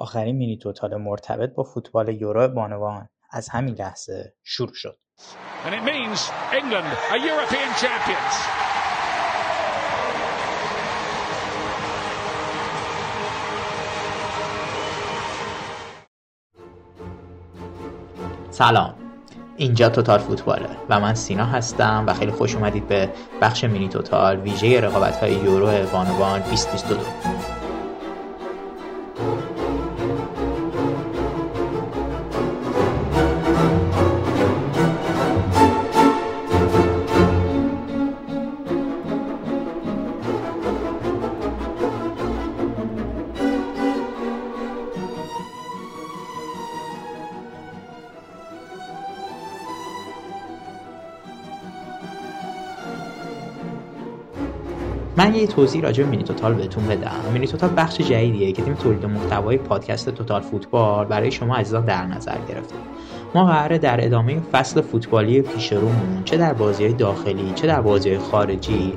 آخرین مینی توتال مرتبط با فوتبال یورو بانوان از همین لحظه شروع شد. سلام. اینجا توتال فوتباله و من سینا هستم و خیلی خوش اومدید به بخش مینی توتال ویژه رقابت های یورو بانوان 2022 من یه توضیح راجع به مینی توتال بهتون بدم. مینی توتال بخش جدیدیه که تیم تولید محتوای پادکست توتال فوتبال برای شما عزیزان در نظر گرفته. ما قراره در ادامه فصل فوتبالی پیش رومون چه در بازی های داخلی چه در بازی های خارجی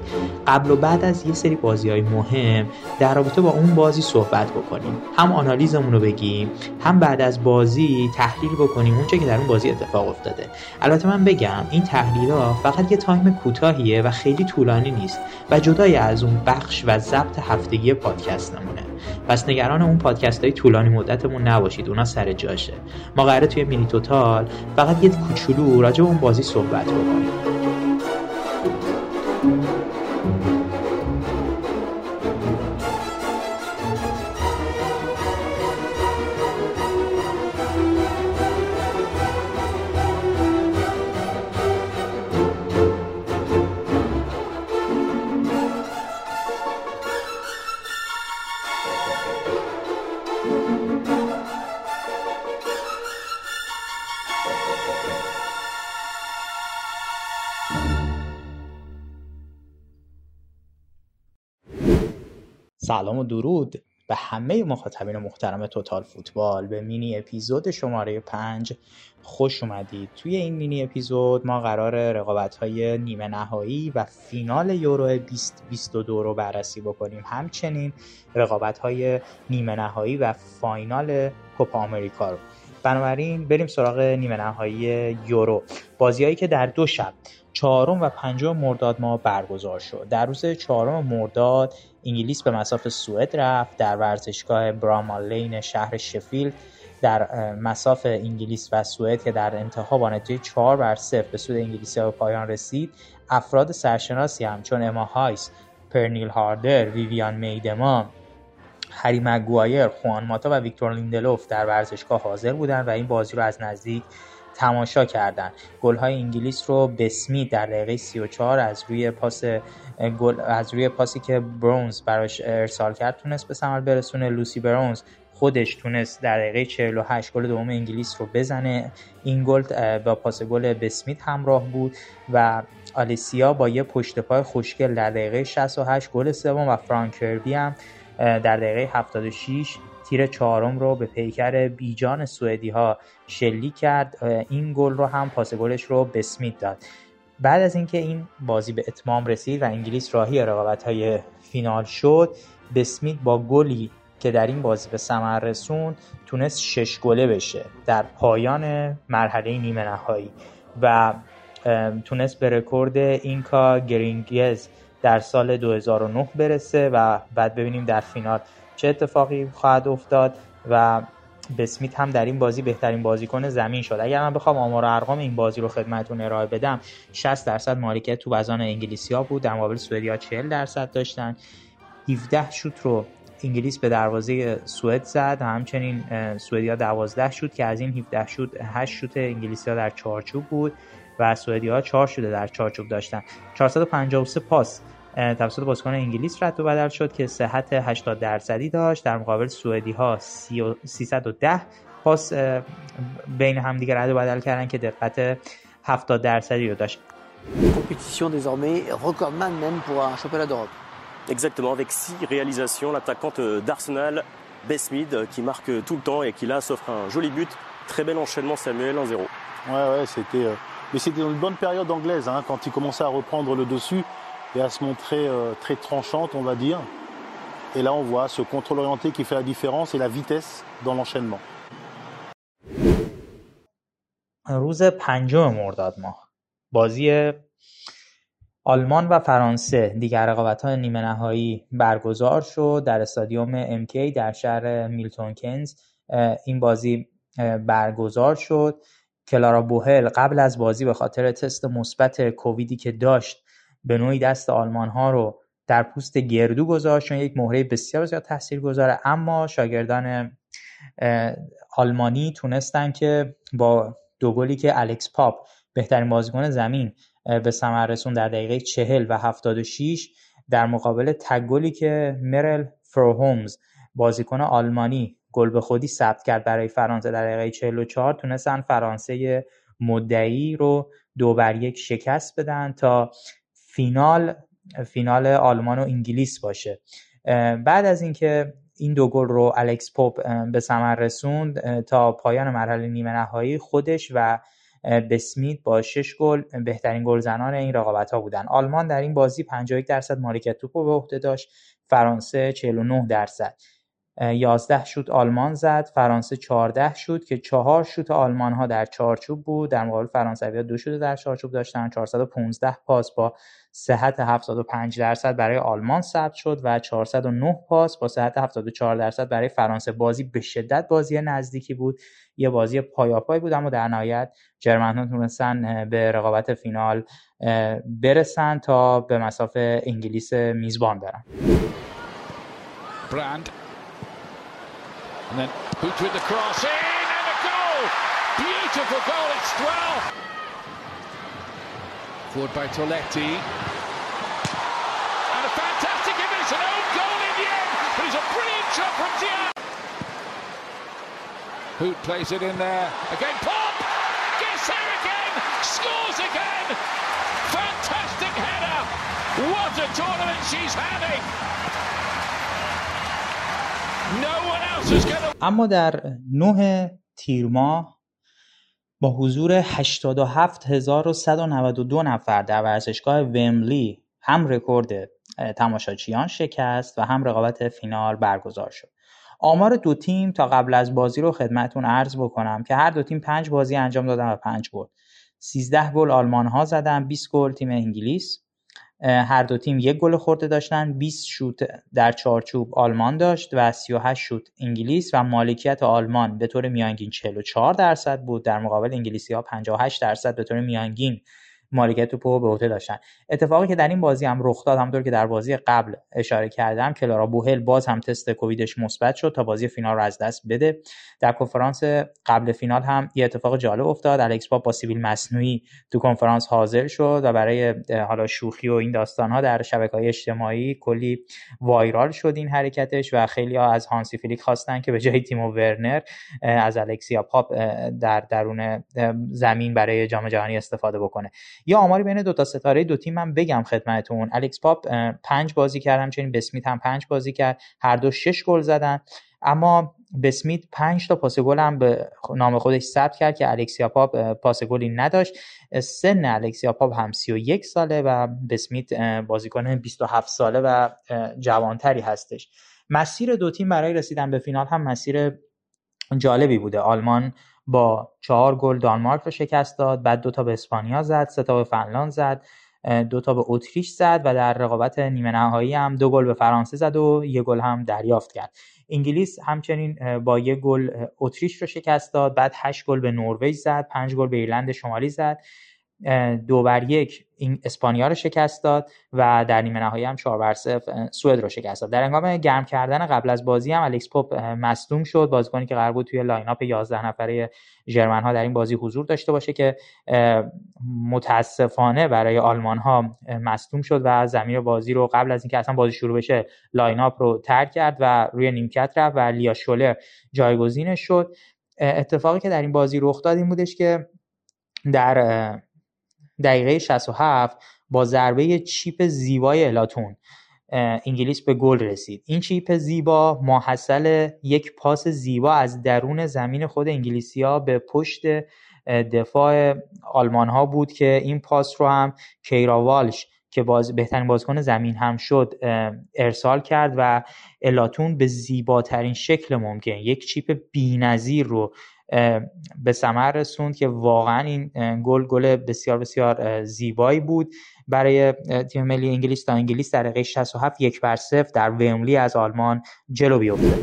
قبل و بعد از یه سری بازی های مهم در رابطه با اون بازی صحبت بکنیم. هم آنالیزمون رو بگیم هم بعد از بازی تحلیل بکنیم اونچه که در اون بازی اتفاق افتاده. البته من بگم این تحلیل ها فقط یه time کوتاهیه و خیلی طولانی نیست و جدای از اون بخش و ضبط هفتگی پادکست نمونه. پس نگران اون پادکست های طولانی مدتمون نباشید اونا سر جاشه. ما قراره توی مینی توتال فقط یه کوچولو راجع اون بازی صحبت بکنیم. سلام و درود به همه مخاطبین محترم توتال فوتبال به مینی اپیزود شماره 5 خوش اومدید. توی این مینی اپیزود ما قرار رقابت های نیمه نهایی و فینال یورو 2022 رو بررسی بکنیم. همچنین رقابت های نیمه نهایی و فاینال کوپا آمریکا رو. بنابراین بریم سراغ نیمه نهایی یورو. بازیهایی که در دو شب چهارم و پنجم مرداد ما برگزار شد. در روز چهارم مرداد انگلیس به مصاف سوئد رفت. در ورزشگاه برامال لین شهر شفیلد در مصاف انگلیس و سوئد که در انتها با نتیجه 4 بر 0 به سود انگلیسی ها به پایان رسید افراد سرشناسی هم چون اما هایس پرنیل هاردر ویویان میدما هری مگوایر خوان ماتا و ویکتور لیندلوف در ورزشگاه حاضر بودند و این بازی رو از نزدیک تماشا کردند. های انگلیس رو بسمی در دقیقه 34 از روی پاس گل از روی پاسی که برونز براش ارسال کرد تونست به ثمر برسونه. لوسی برونز خودش تونست در دقیقه 48 گل دوم انگلیس رو بزنه. این گل با پاس گل بسمیت همراه بود و آلیسیا با یه پشت پای خوشگل در دقیقه 68 گل سوم و فرانک کربی هم در دقیقه 76 تیر چهارم رو به پیکر بیجان سوئدی ها شلیک کرد. این گل رو هم پاس گلش رو به اسمیت داد. بعد از اینکه این بازی به اتمام رسید و انگلیس راهی رقابت های فینال شد بسمیت با گلی که در این بازی به ثمر رسوند تونست شش گله بشه در پایان مرحله نیمه نهایی و تونست به رکورد اینکا گرینگز در سال 2009 برسه و بعد ببینیم در فینال چه اتفاقی خواهد افتاد و بسمیت هم در این بازی بهترین بازیکن زمین شد. اگر من بخوام آمار و ارقام این بازی رو خدمتتون ارائه بدم 60 درصد مالکیت تو بزان انگلیسی ها بود در مقابل سوئدیا 40 درصد داشتن. 17 شوت رو انگلیس به دروازه سوئد زد همچنین سوئدیا 12 شوت که از این 17 شوت 8 شوت انگلیسی ها در چارچوب بود. و سوئدیا ها 4 شده در چارچوب داشتن 453 پاس توسط بازیکن انگلیس رد و بدل شد که صحت 80 درصدی داشت در مقابل سوئدی ها 310 پاس بین همدیگه رد و بدل کردن که دقت 70 درصدی رو داشت compétition désormais recordman même pour un championnat d'Europe. Exactement, avec six réalisations, l'attaquante d'Arsenal, Besmid, qui marque tout le temps et qui là s'offre un joli but. Très bel enchaînement Samuel 1-0. Ouais, ouais, c'était. Euh, mais c'était une bonne période anglaise, hein, quand il commençait à reprendre le dessus et à se montrer euh, très tranchante, on va dire. Et là, on voit ce contrôle orienté qui fait la différence et la vitesse dans l'enchaînement. روز پنجم مرداد ماه بازی آلمان و فرانسه دیگر رقابت های نیمه نهایی برگزار شد در استادیوم MK در شهر میلتون کنز این بازی برگزار شد کلارا بوهل قبل از بازی به خاطر تست مثبت کوویدی که داشت به نوعی دست آلمان ها رو در پوست گردو گذاشت. چون یک مهره بسیار بسیار تاثیر گذاره اما شاگردان آلمانی تونستن که با دو گلی که الکس پاپ بهترین بازیکن زمین به ثمر رسون در دقیقه چهل و هفتاد و شیش در مقابل تک گلی که مرل فروهومز بازیکن آلمانی گل به خودی ثبت کرد برای فرانسه در دقیقه 44 تونستن فرانسه مدعی رو دو بر یک شکست بدن تا فینال فینال آلمان و انگلیس باشه. بعد از اینکه این دو گل رو الکس پاپ به ثمر رسوند تا پایان مرحله نیمه نهایی خودش و بسمیت با 6 گل بهترین گلزنان این رقابت ها بودن. آلمان در این بازی 51 درصد مالکیت توپ رو به عهده داشت فرانسه 49 درصد. 11 شوت آلمان زد فرانسه 14 شوت که چهار شوت آلمان ها در چارچوب بود. در مقابل فرانسوی دو شوت در چارچوب داشتن 415 پاس با صحت 75 درصد برای آلمان ثبت شد و 409 پاس با صحت 74 درصد برای فرانسه. بازی به شدت بازی نزدیکی بود. یه بازی پایاپای بود اما در نهایت جرمن ها تونستن به رقابت فینال برسن تا به مسافه انگلیس میزبان برن. Brand. And then Boots with the cross in and a goal! Beautiful goal, it's 12! Forward by Toletti. And a fantastic image, an own goal in the end, but it's a brilliant shot from Diaz. Hoot plays it in there. Again, Pop! Gets there again! Scores again! Fantastic header! What a tournament she's having! No اما در نه تیر ماه با حضور 87192 نفر در ورزشگاه ومبلی هم رکورد تماشاچیان شکست و هم رقابت فینال برگزار شد. آمار دو تیم تا قبل از بازی رو خدمتون عرض بکنم که هر دو تیم پنج بازی انجام دادن و پنج گل 13 گل آلمان ها زدن 20 گل تیم انگلیس هر دو تیم یک گل خورده داشتن. 20 شوت در چارچوب آلمان داشت و 38 شوت انگلیس و مالکیت آلمان به طور میانگین 44 درصد بود. در مقابل انگلیسی ها 58 درصد به طور میانگین مالکیت توپو به عهده داشتن. اتفاقی که در این بازی هم رخ داد همونطور که در بازی قبل اشاره کردم کلارا بوهل باز هم تست کوویدش مثبت شد تا بازی فینال رو از دست بده. در کنفرانس قبل فینال هم یه اتفاق جالب افتاد. الکس پاپ با سیبیل مصنوعی تو کنفرانس حاضر شد و برای حالا شوخی و این داستان ها در شبکه های اجتماعی کلی وایرال شد این حرکتش و خیلی ها از هانسی فلیک خواستن که به جای تیمو ورنر از الکسیا پاپ در درون زمین برای جام جهانی استفاده بکنه. یا آماری بین دو تا ستاره دو تیم من بگم خدمتتون. الکس پاپ پنج بازی کرد همچنین بسمیت هم پنج بازی کرد. هر دو شش گل زدن. اما بسمیت پنج تا پاس گل هم به نام خودش ثبت کرد که الکسیا پاپ پاس گلی نداشت. سن الکسیا پاپ هم 31 ساله و بسمیت بازیکن 27 ساله و جوانتری هستش. مسیر دو تیم برای رسیدن به فینال هم مسیر جالبی بوده. آلمان با چهار گل دانمارک رو شکست داد بعد دو تا به اسپانیا زد سه تا به فنلاند زد دو تا به اتریش زد و در رقابت نیمه نهایی هم دو گل به فرانسه زد و یه گل هم دریافت کرد. انگلیس همچنین با یه گل اتریش رو شکست داد بعد هشت گل به نروژ زد پنج گل به ایرلند شمالی زد. دو بر یک این اسپانیا رو شکست داد و در نیمه نهایی هم 4 بر 0 سوئد رو شکست داد. در هنگام گرم کردن قبل از بازی هم الکس پاپ مصدوم شد. بازیکنی که قرار بود توی line-up 11 نفره ژرمن ها در این بازی حضور داشته باشه که متاسفانه برای آلمان ها مصدوم شد و زمین بازی رو قبل از اینکه اصلا بازی شروع بشه line-up رو ترک کرد و روی نیمکت رفت و لیا شولر جایگزینش شد. اتفاقی که در این بازی رخ داد این بودش که در دقیقه 67 با ضربه چیپ زیبای الا تون انگلیس به گل رسید. این چیپ زیبا ماحصل یک پاس زیبا از درون زمین خود انگلیسیا به پشت دفاع آلمان ها بود که این پاس رو هم کیرا والش که باز بهترین بازیکن زمین هم شد ارسال کرد و الاتون به زیباترین شکل ممکن یک چیپ بینظیر رو به ثمر رسوند که واقعا این گل گل بسیار بسیار زیبایی بود. برای تیم ملی انگلیس تا انگلیس در دقیقه 67 یک بر صفر در ویملی از آلمان جلو بیفتد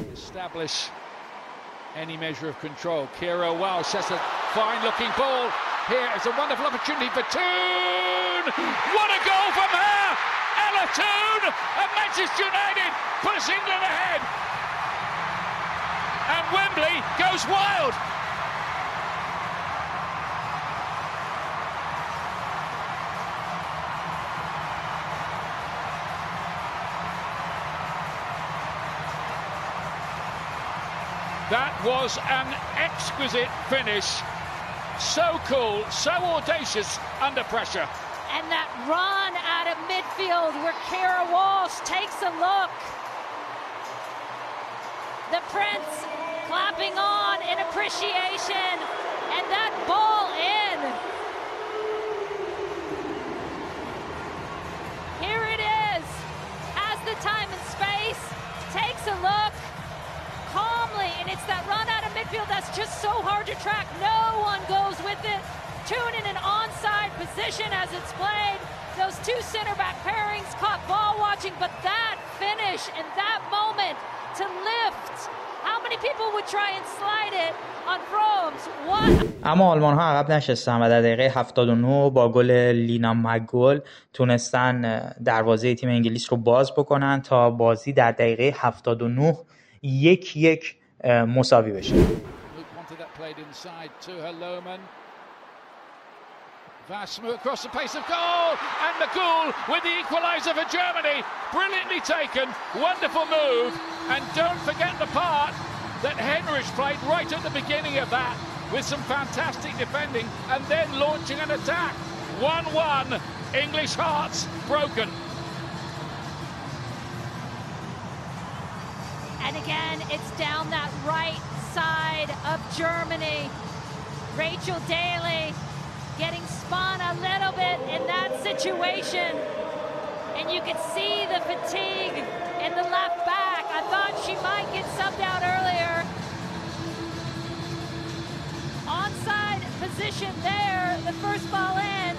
And Wembley goes wild. That was an exquisite finish. So cool, so audacious under pressure. And that run out of midfield where Kara Walsh takes a look. The Prince clapping on in appreciation. And that ball in. Here it is. Has the time and space, takes a look, calmly, and it's that run out of midfield that's just so hard to track. No one goes with it. Tune in an onside position as it's played. Those two center back pairings caught ball watching, but that finish and that moment to lift. How many people would try and slide it on Froms? What? اما آلمان ها عقب نشستن و در دقیقه 79 با گل لینا مگل تونستن دروازه تیم انگلیس رو باز بکنن تا بازی در دقیقه 79 یک یک مساوی بشه Vasmu across the pace of goal, and McGool with the equaliser for Germany. Brilliantly taken, wonderful move, and don't forget the part that Henrich played right at the beginning of that with some fantastic defending and then launching an attack. 1 1, English hearts broken. And again, it's down that right side of Germany. Rachel Daly getting spun a little bit in that situation. And you can see the fatigue in the left back. I thought she might get subbed out earlier. Onside position there, the first ball in.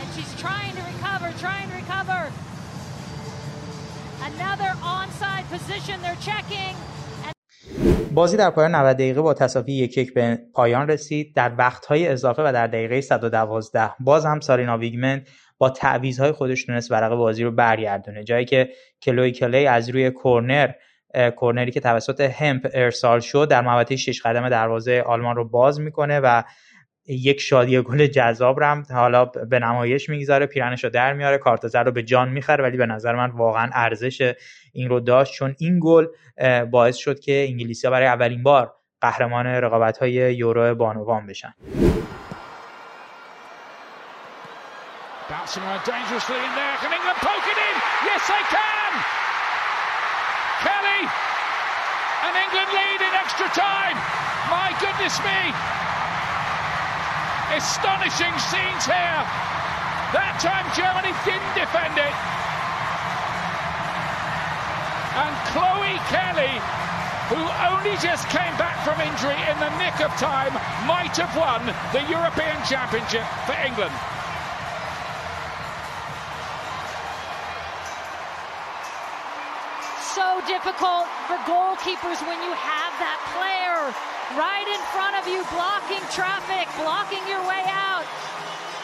And she's trying to recover, trying to recover. بازی در پایان 90 دقیقه با تساوی یک یک به پایان رسید. در وقتهای اضافه و در دقیقه 112 باز هم سارینا ویگمن با تعویضهای خودش تونست ورق بازی رو برگردونه. جایی که کلوی کلی از روی کورنر کورنری که توسط همپ ارسال شد در محوطه 6 قدم دروازه آلمان رو باز می‌کنه و یک شادی گل جذاب رم حالا به نمایش می‌گذاره پیرنش رو در میاره کارت رو به جان می‌خره ولی به نظر من واقعا ارزش این رو داشت. چون این گل باعث شد که انگلیسی برای اولین بار قهرمان رقابت های یورو بانوان بشن. Astonishing scenes here. That time Germany didn't defend it. And Chloe Kelly, who only just came back from injury in the nick of time, might have won the European Championship for England. So difficult for goalkeepers when you have that player right in front of you, blocking traffic, blocking your way out.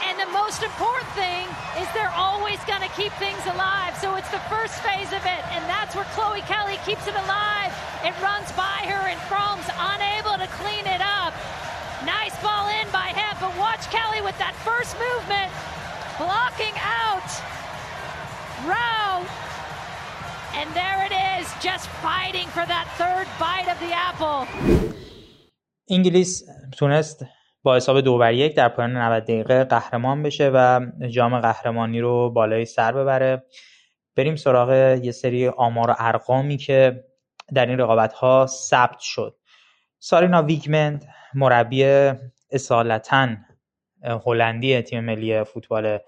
And the most important thing is they're always going to keep things alive. So it's the first phase of it, and that's where Chloe Kelly keeps it alive. It runs by her, and Fromm's unable to clean it up. Nice ball in by him, but watch Kelly with that first movement, blocking out. Row. And there it is, just fighting for that third bite of the apple. انگلیس تونست با حساب دو بر یک در پایان 90 دقیقه قهرمان بشه و جام قهرمانی رو بالای سر ببره. بریم سراغ یه سری آمار و ارقامی که در این رقابت ها ثبت شد. سارینا ویگمند مربی اصالتا هلندی تیم ملی فوتبال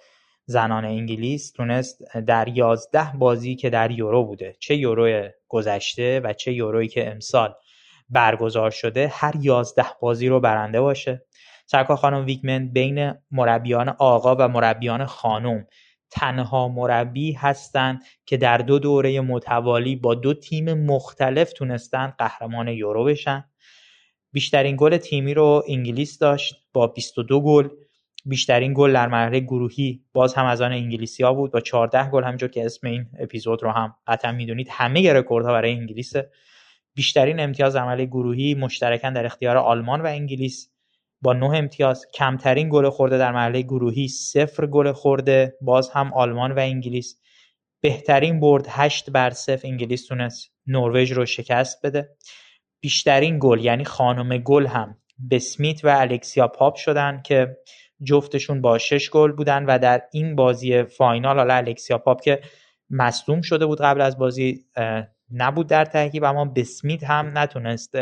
زنان انگلیس تونست در یازده بازی که در یورو بوده چه یورو گذشته و چه یورویی که امسال برگزار شده هر یازده بازی رو برنده باشه. سرکار خانم ویکمن بین مربیان آقا و مربیان خانم. تنها مربی هستند که در دو دوره متوالی با دو تیم مختلف تونستن قهرمان یورو بشن. بیشترین گل تیمی رو انگلیس داشت با 22 گل. بیشترین گل در مرحله گروهی باز هم از آن انگلیسی ها بود. با 14 گل همینجور که اسم این اپیزود رو هم قطعا می‌دونید همه رکوردها برای انگلیسه. بیشترین امتیاز مرحله گروهی مشترکاً در اختیار آلمان و انگلیس. با نه امتیاز کمترین گل خورده در مرحله گروهی صفر گل خورده. باز هم آلمان و انگلیس. بهترین برد هشت بر صفر. انگلیس تونست نروژ رو شکست بده. بیشترین گل یعنی خانم گل هم بسمیت و الکسیا پاپ شدن که جفتشون با شش گل بودن و در این بازی final حالا الکسیا پاپ که مصدوم شده بود قبل از بازی نبود در ترکیب اما بسمیت هم نتونست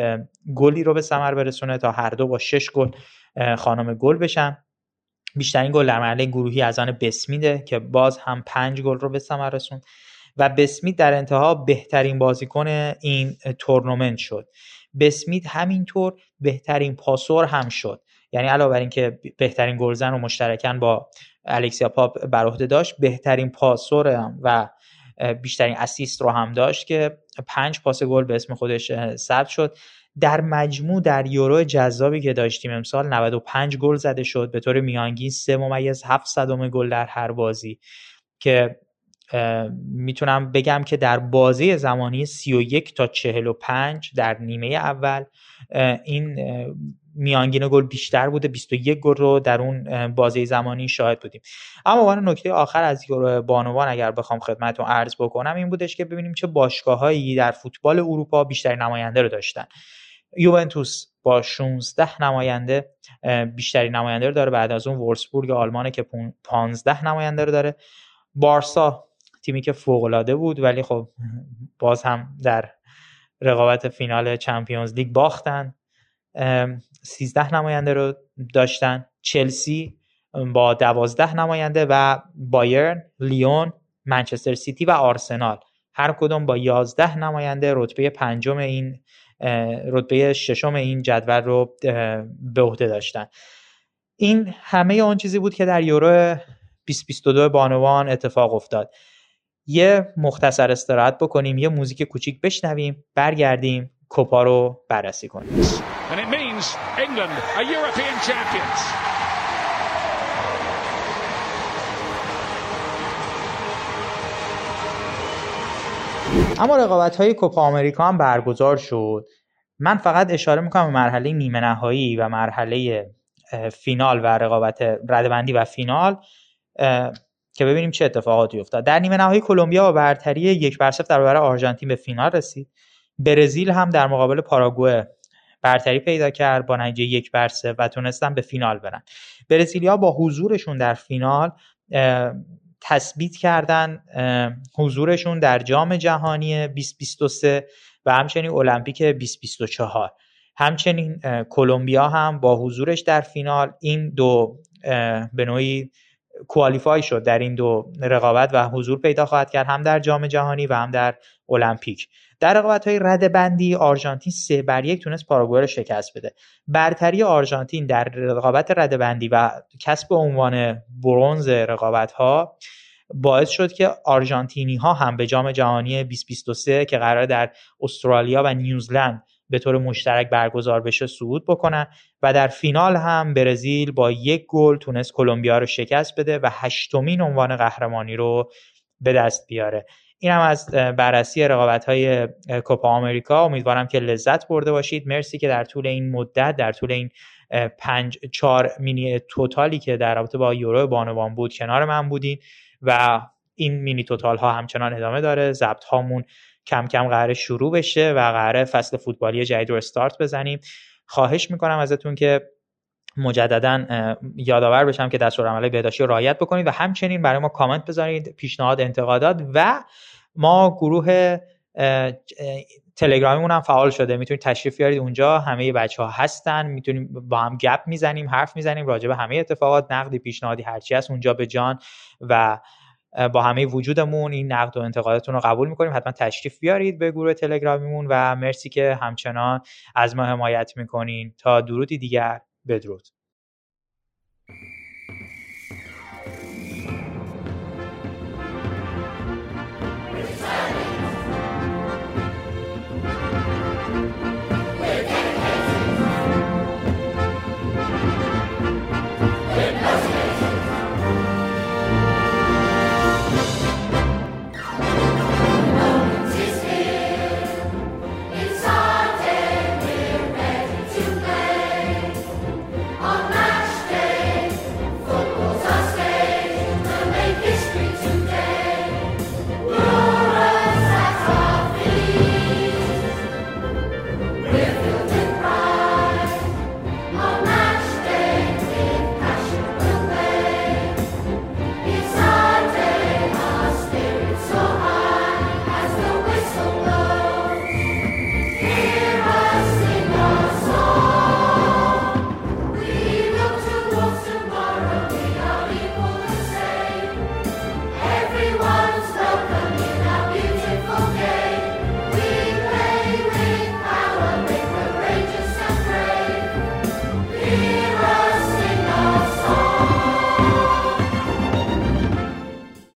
گلی رو به ثمر برسونه تا هر دو با شش گل خانم گل بشن. بیشترین گل در مرحله گروهی از آن بسمیده که باز هم پنج گل رو به ثمر رسوند. و بسمیت در انتها بهترین بازیکن این تورنمنت شد. بسمیت همینطور بهترین پاسور هم شد. یعنی علاوه بر اینکه بهترین گلزن رو مشترکن با الکسیا پاپ بر عهده داشت بهترین پاسور و بیشترین اسیست رو هم داشت که پنج پاس گل به اسم خودش ثبت شد. در مجموع در یورو جذابی که داشتیم امسال 95 گل زده شد. به طور میانگین 3 ممیز 7 صدم گل در هر بازی که می‌تونم بگم که در بازی زمانی 31 تا 45 در نیمه اول این میانگین گل بیشتر بوده 21 گل رو در اون بازی زمانی شاهد بودیم. اما وان نکته آخر از یورو بانوان اگر بخوام خدمتتون عرض بکنم این بودش که ببینیم چه باشگاههایی در فوتبال اروپا بیشتر نماینده رو داشتن. یوونتوس با 16 نماینده بیشتری نماینده رو داره بعد از اون وورسبورگ آلمان که 15 نماینده رو داره. بارسا تیمی که فوق بود ولی خب باز هم در رقابت فینال چمپیونز لیگ باختن. 13 نماینده رو داشتن. چلسی با 12 نماینده و بایرن لیون منچستر سیتی و آرسنال. هر کدوم با 11 نماینده رتبه پنجم این رتبه ششم این جدول رو به عهده داشتن. این همه اون چیزی بود که در یورو 2022 بانوان اتفاق افتاد. یه مختصر استراحت بکنیم یه موزیک کوچیک بشنویم برگردیم. کوپا رو بررسی کنیم. اما رقابت های کوپا آمریکا هم برگزار شد. من فقط اشاره می‌کنم به مرحله نیمه نهایی و مرحله فینال و رقابت ردبندی و فینال که ببینیم چه اتفاقاتی افتاد. در نیمه نهایی کلمبیا با برتری یک بر صفر در برابر آرژانتین به فینال رسید. برزیل هم در مقابل پاراگوئه برتری پیدا کرد با نتیجه یک بر و تونستن به فینال برن. برزیلیا با حضورشون در فینال تثبیت کردن حضورشون در جام جهانی 2023 و همچنین المپیک 2024 همچنین کلمبیا هم با حضورش در فینال این دو به نوعی کوالیفای شد در این دو رقابت و حضور پیدا خواهد کرد هم در جام جهانی و هم در المپیک. در رقابت های رده بندی آرژانتین سه بر یک تونست پاراگوئه رو شکست بده. برتری آرژانتین در رقابت رده بندی و کسب عنوان برونز رقابت ها باعث شد که آرژانتینی ها هم به جام جهانی 2023 که قرار در استرالیا و نیوزلند به طور مشترک برگزار بشه صعود بکنن و در فینال هم برزیل با یک گل تونست کلمبیا رو شکست بده و هشتمین عنوان قهرمانی رو به دست بیاره. این هم از بررسی رقابت های کوپا آمریکا. امیدوارم که لذت برده باشید. مرسی که در طول این مدت در طول این پنج چهار مینی توتالی که در رابطه با یورو بانوان بود کنار من بودین و این مینی توتال ها همچنان ادامه داره. ضبط هامون کم کم قرار شروع بشه و قرار فصل فوتبالی جدید رو استارت بزنیم. خواهش می‌کنم ازتون که مجددا یادآور بشم که دستورالعمل بهداشتی رو رعایت بکنید و همچنین برای ما کامنت بذارید پیشنهاد انتقادات و ما گروه تلگرامیمون هم فعال شده. می‌تونید تشریف بیارید اونجا. همه بچه ها هستن. می‌تونیم با هم گپ می‌زنیم حرف می‌زنیم راجع به همه اتفاقات نقدی پیشنهادی هرچی هست اونجا به جان. و با همه وجودمون این نقد و انتقاداتون رو قبول می‌کنیم. حتما تشریف بیارید به گروه تلگرامیمون و مرسی که همچنان از ما حمایت می‌کنین. تا درودی دیگر بدرود.